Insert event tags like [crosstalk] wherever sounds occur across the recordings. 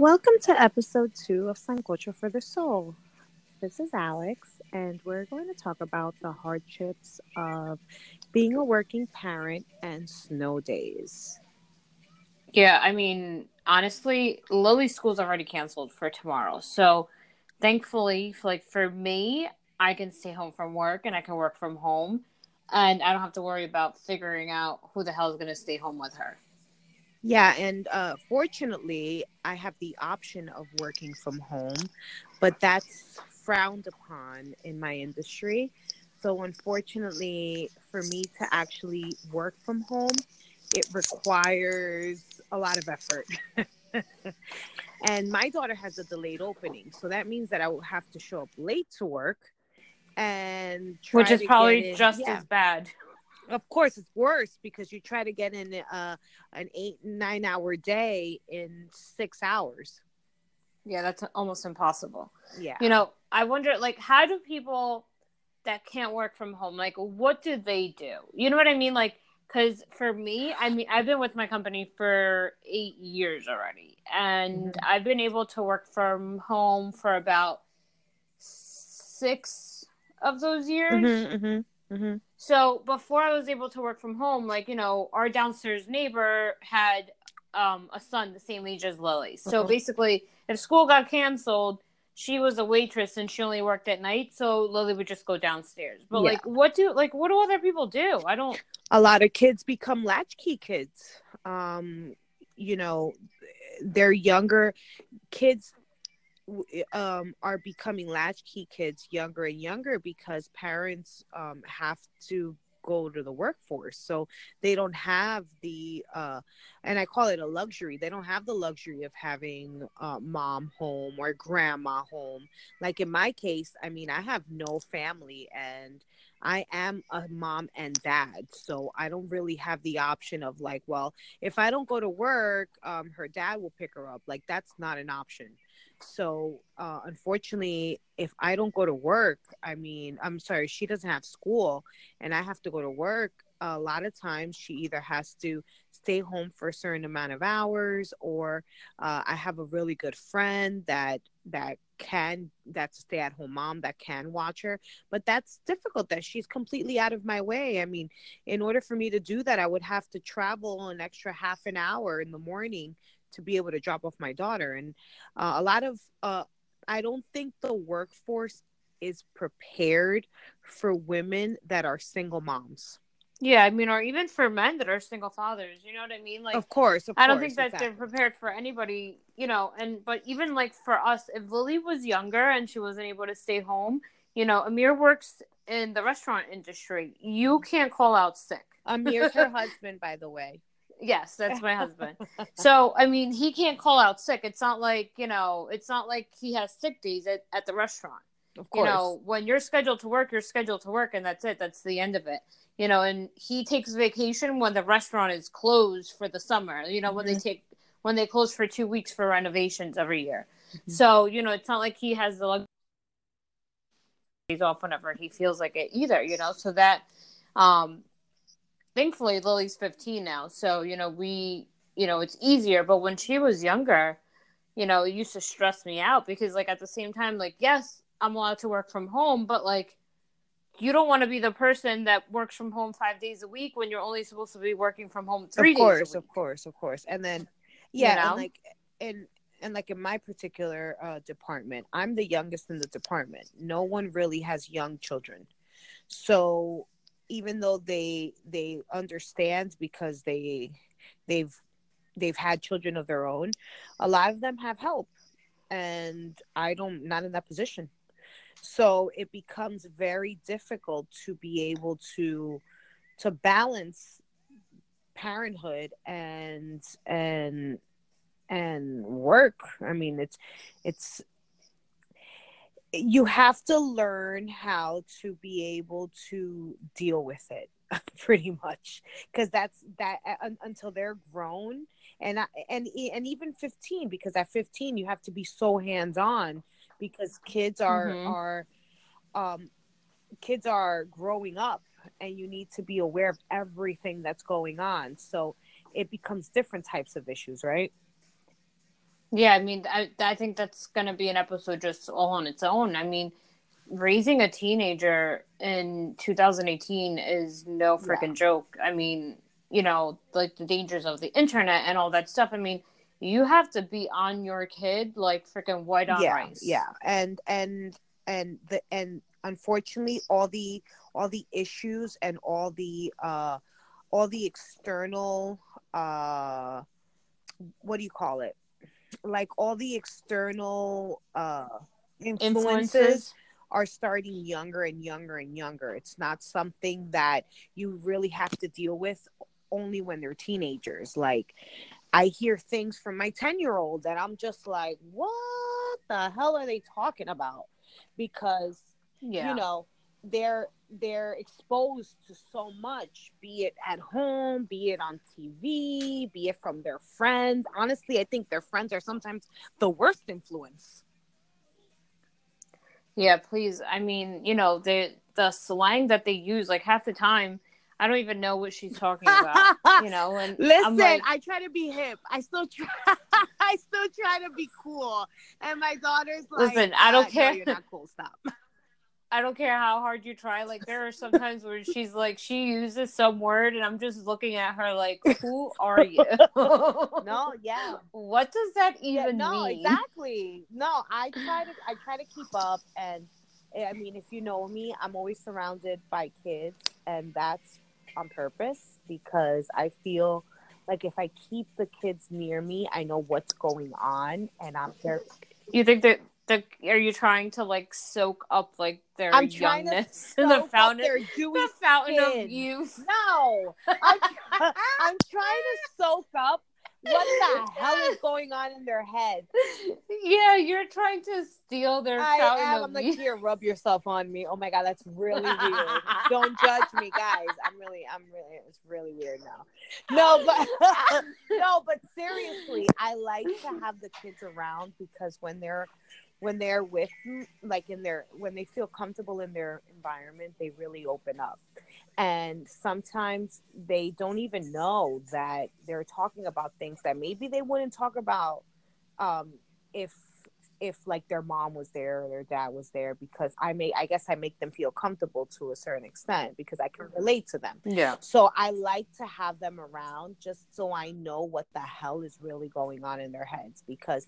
Welcome to episode two of Sancocho for the Soul. This is Alex, and we're going to talk about the hardships of being a working parent and snow days. Yeah, I mean, honestly, Lily's school's already canceled for tomorrow. So thankfully, like for me, I can stay home from work and I can work from home and I don't have to worry about figuring out who the hell is going to stay home with her. Yeah, and uh, fortunately, I have the option of working from home, but that's frowned upon in my industry. So, unfortunately, for me to actually work from home, it requires a lot of effort. [laughs] and my daughter has a delayed opening, so that means that I will have to show up late to work, and which is probably just yeah. as bad of course it's worse because you try to get in uh, an eight nine hour day in six hours. Yeah that's almost impossible. Yeah. You know i wonder like how do people that can't work from home like what do they do? You know what i mean? Like because for me i mean i've been with my company for eight years already and mm-hmm. i've been able to work from home for about six of those years. Mm-hmm, mm-hmm. So before I was able to work from home, like you know, our downstairs neighbor had um, a son the same age as Lily. So uh-huh. basically, if school got canceled, she was a waitress and she only worked at night. So Lily would just go downstairs. But yeah. like, what do like what do other people do? I don't. A lot of kids become latchkey kids. Um, you know, they're younger kids um, are becoming latchkey kids younger and younger because parents um, have to go to the workforce so they don't have the uh and i call it a luxury they don't have the luxury of having uh, mom home or grandma home like in my case i mean i have no family and I am a mom and dad, so I don't really have the option of like, well, if I don't go to work, um, her dad will pick her up. Like that's not an option. So, uh, unfortunately, if I don't go to work, I mean, I'm sorry, she doesn't have school and I have to go to work. A lot of times, she either has to stay home for a certain amount of hours, or uh, I have a really good friend that that can that's a stay-at-home mom that can watch her but that's difficult that she's completely out of my way i mean in order for me to do that i would have to travel an extra half an hour in the morning to be able to drop off my daughter. And uh, a lot of uh, i don't think the workforce is prepared for women that are single moms. Yeah i mean or even for men that are single fathers you know what i mean? Like of course of i don't course, think that exactly. they're prepared for anybody you know and but even like for us if lily was younger and she wasn't able to stay home you know amir works in the restaurant industry. You can't call out sick. Amir's her husband by the way Yes, that's my [laughs] husband. so, I mean, he can't call out sick. It's not like, you know, it's not like he has sick days at, at the restaurant. Of course. You know, when you're scheduled to work, you're scheduled to work, and that's it. That's the end of it. You know, and he takes vacation when the restaurant is closed for the summer. You know, mm-hmm. when they mm-hmm. take when they close for two weeks for renovations every year. Mm-hmm. So, you know, it's not like he has the days off whenever he feels like it either. You know, so that um thankfully Lily's 15 now. So, you know, we, you know, it's easier. But when she was younger, you know, it used to stress me out because, like, at the same time, like, yes, I'm allowed to work from home, but like, you don't want to be the person that works from home five days a week when you're only supposed to be working from home three of course, Of course, of course. And then, yeah, you know? and like, and, and like in my particular uh, department, I'm the youngest in the department. No one really has young children. So even though they they understand because they they've they've had children of their own a lot of them have help. And i don't not in that position. So it becomes very difficult to be able to to balance parenthood and and and work. I mean it's it's you have to learn how to be able to deal with it [laughs] pretty much. Because that's that uh, until they're grown. And I, and and even 15 because at 15 you have to be so hands on because kids are mm-hmm. are um kids are growing up and you need to be aware of everything that's going on. So it becomes different types of issues right Yeah, I mean, I, I think that's going to be an episode just all on its own. I mean, raising a teenager in 2018 is no freaking yeah. joke. I mean, you know, like the dangers of the internet and all that stuff. I mean, you have to be on your kid like freaking white on yeah, rice. Yeah, and and and the and unfortunately, all the all the issues and all the uh all the external uh what do you call it like all the external uh influences, influences are starting younger and younger and younger. It's not something that you really have to deal with only when they're teenagers. Like I hear things from my 10 year old that I'm just like, what the hell are they talking about? Because, yeah. you know, they're they're exposed to so much be it at home be it on tv be it from their friends honestly i think their friends are sometimes the worst influence yeah please i mean you know the the slang that they use like half the time I don't even know what she's talking about, you know. [laughs] And listen, like, I try to be hip. I still try. [laughs] I still try to be cool. And my daughter's like, "Listen, I don't ah, care. No, you're not cool. Stop." [laughs] I don't care how hard you try. Like there are sometimes where she's like she uses some word and I'm just looking at her like, who are you? [laughs] no, yeah. What does that even yeah, no, mean? exactly. No, I try to I try to keep up and eh, I mean if you know me, I'm always surrounded by kids and that's on purpose because I feel like if I keep the kids near me, I know what's going on and I'm there. You think that the are you trying to like soak up like their I'm youngness in the fountain? their the fountain skin. of youth. No. I'm, [laughs] I'm trying to soak up what the hell is going on in their head. Yeah you're trying to steal their I fountain am. I'm like here rub yourself on me. Oh my god that's really weird. Don't judge me guys. I'm really I'm really it's really weird now. No but [laughs] no but seriously I like to have the kids around because when they're when they're with like in their when they feel comfortable in their environment they really open up and sometimes they don't even know that they're talking about things that maybe they wouldn't talk about um, if if like their mom was there or their dad was there because I may I guess I make them feel comfortable to a certain extent because I can relate to them. Yeah. So I like to have them around just so I know what the hell is really going on in their heads because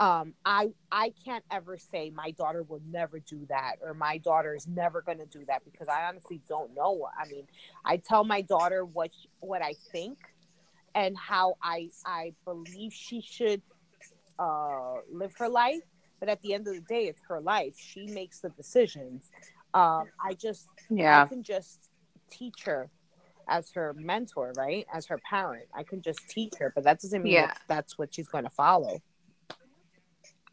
um i i can't ever say my daughter will never do that or my daughter is never going to do that because i honestly don't know. I mean i tell my daughter what what i think and how i i believe she should uh live her life but at the end of the day it's her life. She makes the decisions. Um i just yeah. i can just teach her as her mentor right? As her parent. I can just teach her but that doesn't mean yeah. that that's what she's going to follow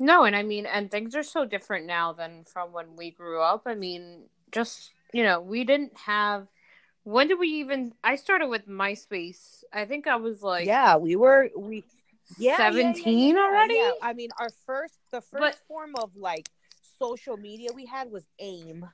no, and I mean, and things are so different now than from when we grew up. I mean, just, you know, we didn't have. When did we even? I started with MySpace. I think I was like. Yeah, we were. We. Yeah, 17 yeah, yeah, already? Yeah. I mean, our first, the first but, form of like social media we had was AIM.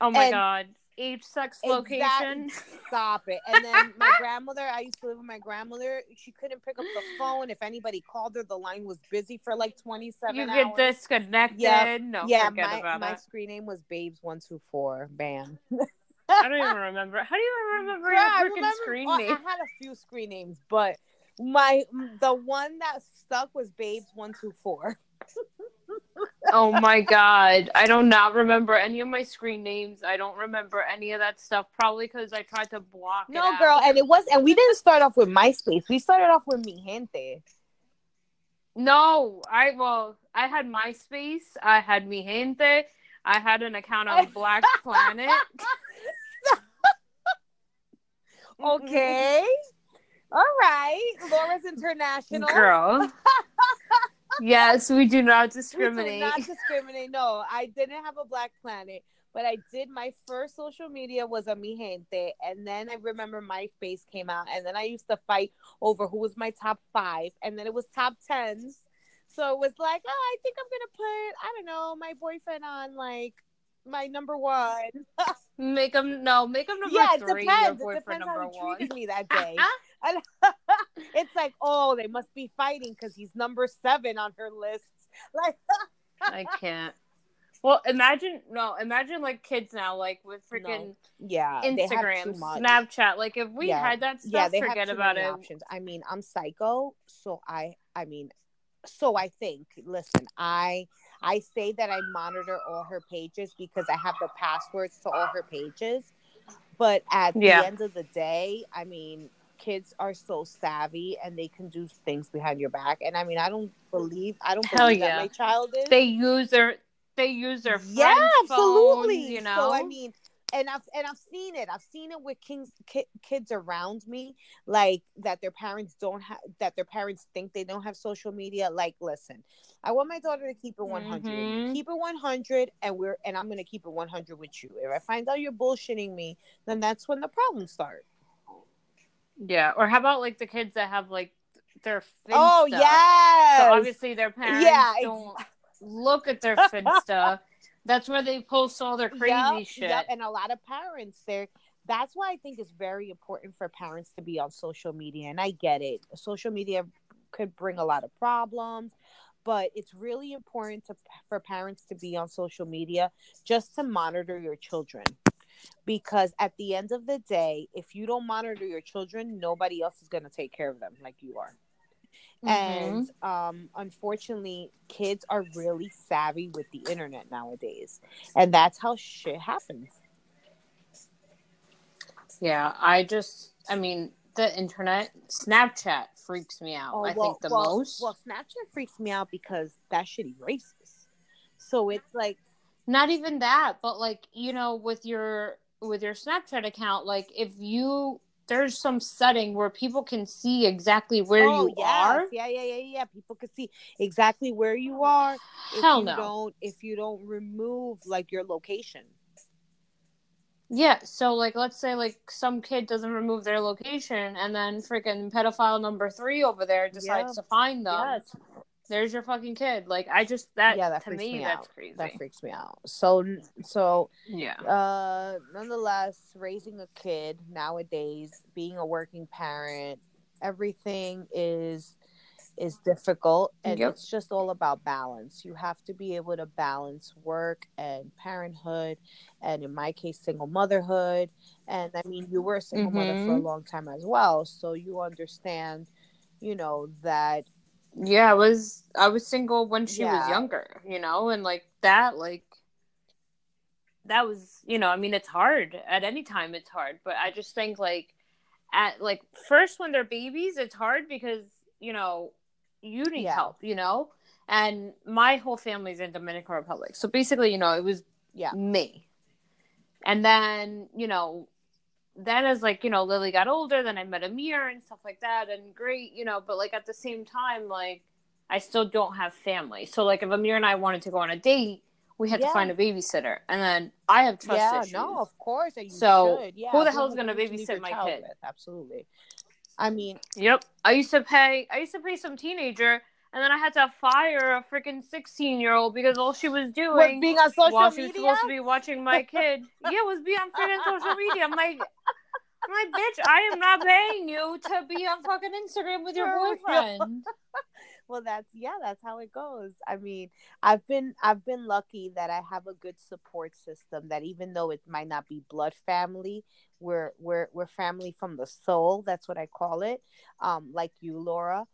Oh my and, God age, sex, location. [laughs] Stop it. And then my grandmother, I used to live with my grandmother. She couldn't pick up the phone. If anybody called her, the line was busy for like 27 You hours. get disconnected. Yep. No, yeah, my, my screen name was Babes124. Bam. [laughs] I don't even remember. How do you remember yeah, your freaking screen name? I had a few screen names, but my the one that stuck was Babes124 oh my god. I do not remember any of my screen names. I don't remember any of that stuff. Probably because I tried to block No, girl, and it was and we didn't start off with MySpace. We started off with Mi Gente. No, I well, I had MySpace, I had Mi Gente, I had an account on Black [laughs] Planet. okay. All right. Laura's [laughs] International. Girl. [laughs] yes, we do not discriminate. We do not discriminate. No, I didn't have a Black Planet, but I did. My first social media was a Mi Gente, and then I remember MySpace came out, and then I used to fight over who was my top five, and then it was top tens. So it was like, oh, I think I'm gonna put, I don't know, my boyfriend on like my number one. [laughs] make him no, make him number yeah, three. Depends. Your boyfriend it depends number how he one. treated me that [laughs] day. [laughs] it's like, oh, they must be fighting because he's number seven on her list. [laughs] Like, I can't. Well, imagine no, imagine like kids now, like with freaking no. yeah, Instagram, Snapchat. Like if we yeah. had that stuff, yeah, they forget about it. Options. I mean, I'm psycho, so I, I mean, so I think. Listen, I, I say that I monitor all her pages because I have the passwords to all her pages. But at yeah. the end of the day, I mean, kids are so savvy and they can do things behind your back. And I mean, I don't believe I don't Hell believe yeah. that my child is. They use their they use their yeah, absolutely. Phones, you know, so I mean, and I've and I've seen it. I've seen it with kings, ki- kids around me, like that their parents don't have that their parents think they don't have social media. Like, listen, I want my daughter to keep it one hundred. mm-hmm. keep it one hundred, and we're and I'm gonna keep it one hundred with you. If I find out you're bullshitting me, then that's when the problems start. Yeah, or how about like the kids that have like their Finsta? oh yeah, so obviously their parents yeah, don't look at their Finsta. [laughs] That's where they post all their crazy yep, shit. Yep. And a lot of parents there. That's why I think it's very important for parents to be on social media. And I get it. Social media could bring a lot of problems, but it's really important to for parents to be on social media just to monitor your children because at the end of the day if you don't monitor your children nobody else is going to take care of them like you are. Mm-hmm. and um, unfortunately kids are really savvy with the internet nowadays and that's how shit happens. Yeah i just i mean the internet snapchat freaks me out oh, i well, think the well, most. well snapchat freaks me out because that shit erases. So it's like not even that but like you know with your with your snapchat account like if you there's some setting where people can see exactly where oh, you yes. are yeah yeah yeah yeah people can see exactly where you are if Hell you no. don't if you don't remove like your location yeah, so like let's say like some kid doesn't remove their location and then freaking pedophile number three over there decides to find them. Yes there's your fucking kid. Like I just that yeah, that to me, me that's crazy. That freaks me out. So so yeah. Uh nonetheless, raising a kid nowadays, being a working parent, everything is is difficult and yep. it's just all about balance. You have to be able to balance work and parenthood and in my case single motherhood and I mean you were a single mm-hmm. mother for a mm-hmm. long time as well, so you understand you know that yeah, I was I was single when she yeah. was younger, you know, and like that, like that was, you know, I mean, it's hard at any time. It's hard, but I just think like at like first when they're babies, it's hard because you know you need yeah. help, you know, and my whole family's in Dominican Republic, so basically, you know, it was yeah me, and then you know then as like you know lily got older then i met amir and stuff like that and great you know but like at the same time like i still don't have family so like if amir and i wanted to go on a date we had yeah. to find a babysitter and then i have trust yeah, issues no of course so should. Yeah, who the hell is going to babysit my kid with? absolutely i mean yep i used to pay i used to pay some teenager and then I had to fire a freaking sixteen year old because all she was doing was being on social while media? she was supposed to be watching my [laughs] kid. yeah, was be on freaking social media. I'm like, I'm like, bitch, I am not paying you to be on fucking Instagram with your boyfriend. [laughs] well that's yeah that's how it goes i mean i've been i've been lucky that i have a good support system that even though it might not be blood family we're we're we're family from the soul that's what i call it um like you laura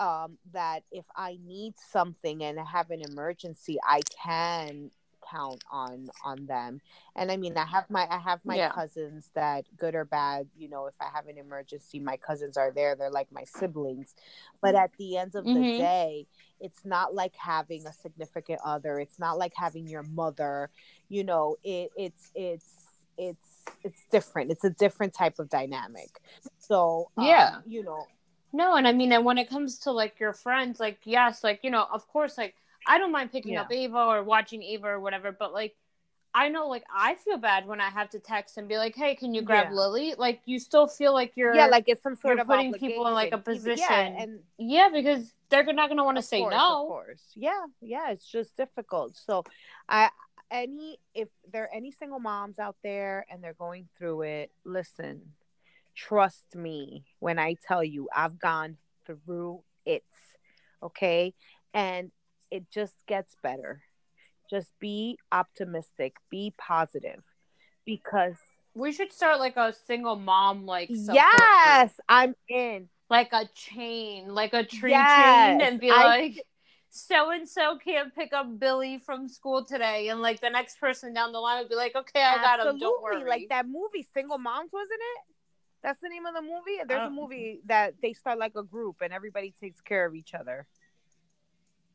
um, that if I need something and I have an emergency, I can count on on them. And I mean, I have my I have my yeah. cousins that good or bad, you know, if I have an emergency, my cousins are there. They're like my siblings. But at the end of mm-hmm. the day, it's not like having a significant other. It's not like having your mother. You know, it it's it's it's it's different. It's a different type of dynamic. So um, yeah, you know, no, and I mean, and when it comes to like your friends, like yes, like you know, of course, like I don't mind picking yeah. up Ava or watching Ava or whatever, but like I know, like I feel bad when I have to text and be like, "Hey, can you grab yeah. Lily?" Like you still feel like you're yeah, like it's some sort of putting people in like a position, yeah, and yeah, because they're not going to want to say course, no. Of course, yeah, yeah, it's just difficult. So, I any if there are any single moms out there and they're going through it, listen trust me when I tell you I've gone through it. Okay. And it just gets better. Just be optimistic, be positive because we should start like a single mom like yes i'm in like a chain like a tree yes, chain and be I, like so and so can't pick up billy from school today and like the next person down the line would be like okay i got him don't worry like that movie single moms wasn't it that's the name of the movie there's a oh. movie that they start like a group and everybody takes care of each other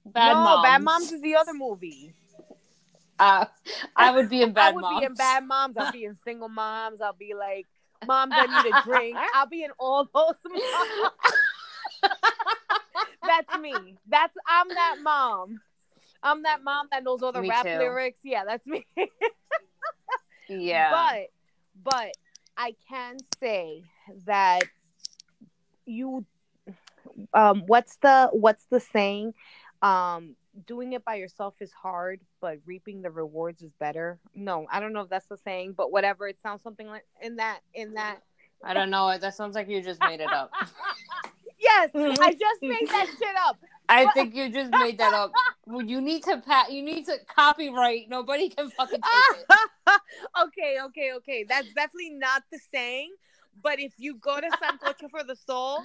bad no, moms. bad moms is the other movie uh, I would be in [laughs] bad. I would moms. be in bad moms. I'll be in single moms. I'll be like moms that need a drink. [laughs] I'll be in all those. [laughs] Moms. that's me. That's I'm that mom. I'm that mom that knows all the me rap too. lyrics. Yeah, that's me. yeah. But but I can say that you um what's the what's the saying? Um doing it by yourself is hard, but reaping the rewards is better. No, I don't know if that's the saying, but whatever. It sounds something like in that in that. I don't know. That sounds like you just made it up. [laughs] yes, [laughs] I just made that shit up. I think you just made that up. [laughs] You need to pat. You need to copyright. Nobody can fucking take it. [laughs] okay, okay, okay. That's definitely not the saying. But if you go to Sancocho for the Soul,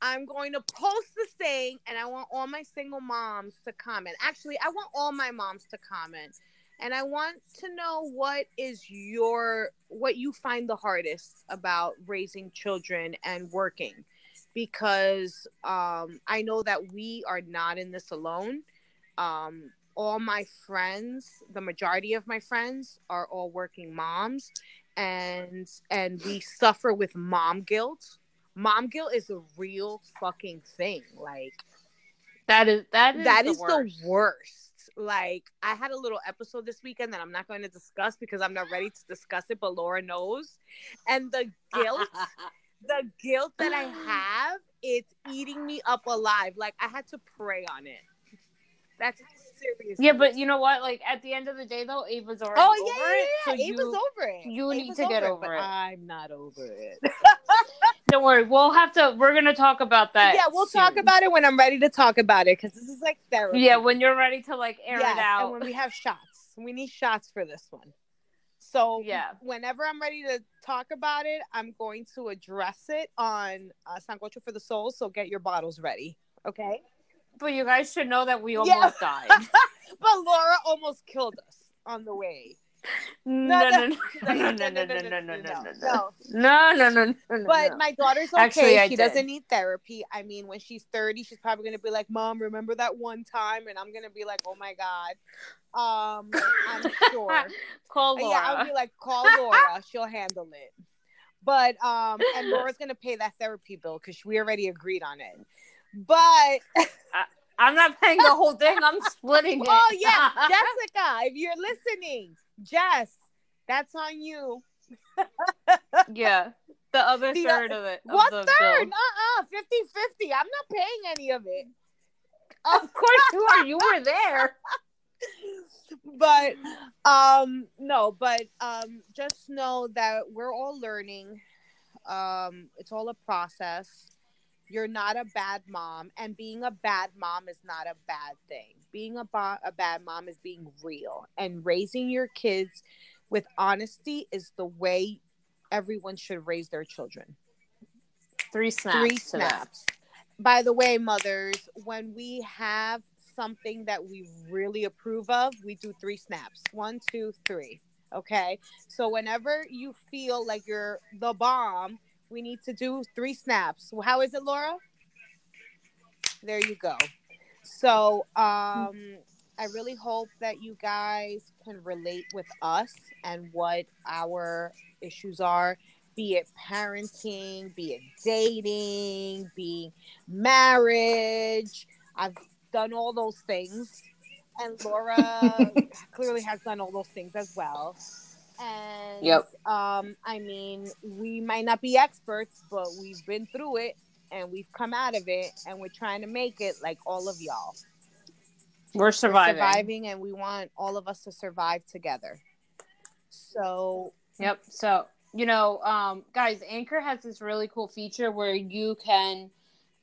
I'm going to post the saying and I want all my single moms to comment. Actually, I want all my moms to comment. And I want to know what is your what you find the hardest about raising children and working because um, I know that we are not in this alone. Um, all my friends, the majority of my friends are all working moms and and we suffer with mom guilt mom guilt is a real fucking thing. Like that is that is that the is worst. the worst. Like I had a little episode this weekend that I'm not going to discuss because I'm not ready to discuss it, but Laura knows. And the guilt, [laughs] the guilt that I [gasps] have, it's eating me up alive. Like I had to pray on it. That's serious. Yeah, but you know what? Like at the end of the day, though, Ava's already oh, yeah, over yeah, it. Yeah, so Ava's you, over it. You Ava's need to get over, it. I'm not over it. [laughs] Don't worry. We'll have to. We're gonna talk about that. Yeah, we'll soon. talk about it when I'm ready to talk about it because this is like therapy. Yeah, when you're ready to like air yes, it out, and when we have shots, we need shots for this one. So yeah, whenever I'm ready to talk about it, I'm going to address it on uh, Sancocho for the Soul. So get your bottles ready, okay? But you guys should know that we almost yeah. died. [laughs] but Laura almost killed us on the way. No, no, no, no, no, no, no, no, no, no, no, no, no, no, no. No. But my daughter's okay. Actually, she doesn't need therapy. I mean, when she's thirty, she's probably gonna be like, "Mom, remember that one time?" And I'm gonna be like, "Oh my god." Um, I'm sure. call Laura. Yeah, I'll be like, "Call Laura. She'll handle it." But um, and Laura's gonna pay that therapy bill because we already agreed on it. But I'm not paying the whole thing. I'm splitting it. Oh yeah, Jessica, if you're listening, Jess, that's on you. [laughs] yeah. The other the, third of it. What third? Uh uh 50 50. I'm not paying any of it. Of course you are. You were there. [laughs] but um no, but um just know that we're all learning. Um it's all a process you're not a bad mom and being a bad mom is not a bad thing being a, ba- a bad mom is being real and raising your kids with honesty is the way everyone should raise their children three snaps three snaps by the way mothers when we have something that we really approve of we do three snaps one two three okay so whenever you feel like you're the bomb we need to do three snaps. How is it, Laura? There you go. So, um, I really hope that you guys can relate with us and what our issues are, be it parenting, be it dating, be marriage. I've done all those things. And Laura [laughs] clearly has done all those things as well. And yep. um, I mean, we might not be experts, but we've been through it and we've come out of it and we're trying to make it like all of y'all. We're surviving. We're surviving and we want all of us to survive together. So Yep. So you know, um, guys, Anchor has this really cool feature where you can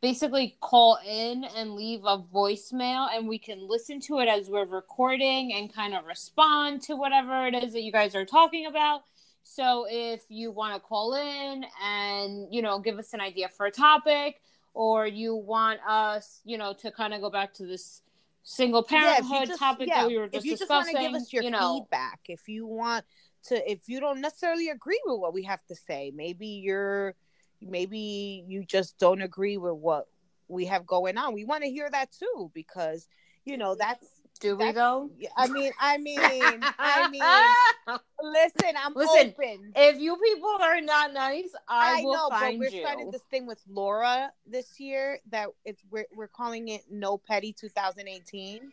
basically call in and leave a voicemail and we can listen to it as we're recording and kind of respond to whatever it is that you guys are talking about. So if you want to call in and, you know, give us an idea for a topic or you want us, you know, to kind of go back to this single parenthood yeah, just, topic yeah. that we were just if you discussing, just want to give us your you know, feedback, if you want to if you don't necessarily agree with what we have to say, maybe you're maybe you just don't agree with what we have going on. We want to hear that too because you know that's do we though? I mean, I mean, I mean. [laughs] listen, I'm listen, open. If you people are not nice, I, I will know, find but we're you. starting this thing with Laura this year that it's we're we're calling it No Petty 2018.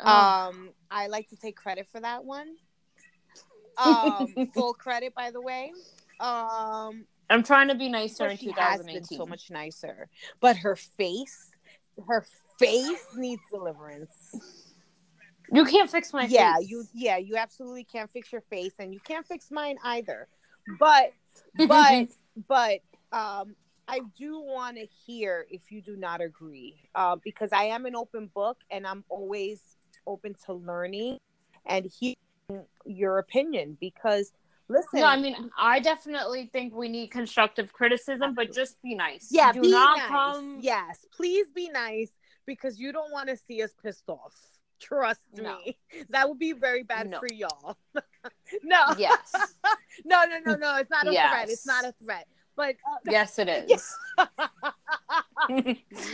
Oh. Um, I like to take credit for that one. Um, [laughs] full credit, by the way. Um, I'm trying to be nicer in 2018. so much nicer, but her face, her face needs deliverance. You can't fix my yeah, face. you yeah, you absolutely can't fix your face, and you can't fix mine either. But [laughs] but but um, I do want to hear if you do not agree, uh, because I am an open book, and I'm always open to learning and hearing your opinion. Because listen, no, I mean, I definitely think we need constructive criticism, but just be nice. Yeah, do not nice. come. Yes, please be nice because you don't want to see us pissed off. Trust no. me. That would be very bad no. for y'all. [laughs] no. Yes. [laughs] no, no, no, no. It's not a yes. threat. It's not a threat. But uh, [laughs] yes, it is.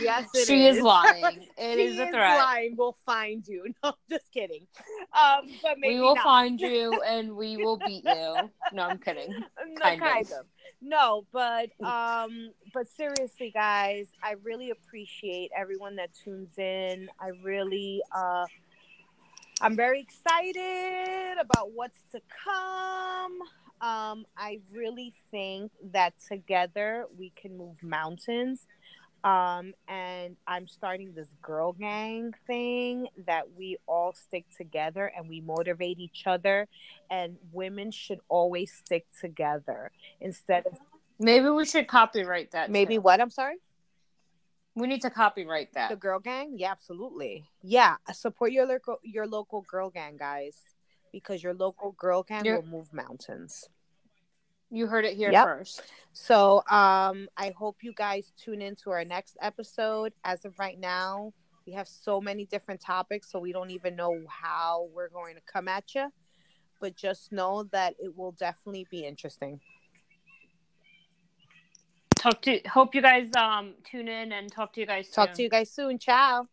yes, it she is. is lying. It she is a threat. lying. We'll find you. No, just kidding. Um, but we will not. find you and we will beat you. No, I'm kidding. No, kind, kind of. of. No, but um, but seriously, guys, I really appreciate everyone that tunes in. I really uh. I'm very excited about what's to come. Um, I really think that together we can move mountains. Um, and I'm starting this girl gang thing that we all stick together and we motivate each other. And women should always stick together instead of. Maybe we should copyright that. Maybe too. what? I'm sorry. We need to copyright that. The girl gang? Yeah, absolutely. Yeah, support your local your local girl gang, guys, because your local girl gang You're... will move mountains. You heard it here yep. first. So um, I hope you guys tune in to our next episode. As of right now, we have so many different topics, so we don't even know how we're going to come at you. But just know that it will definitely be interesting. Talk to hope you guys um tune in and talk to you guys soon. Talk to you guys soon. Ciao.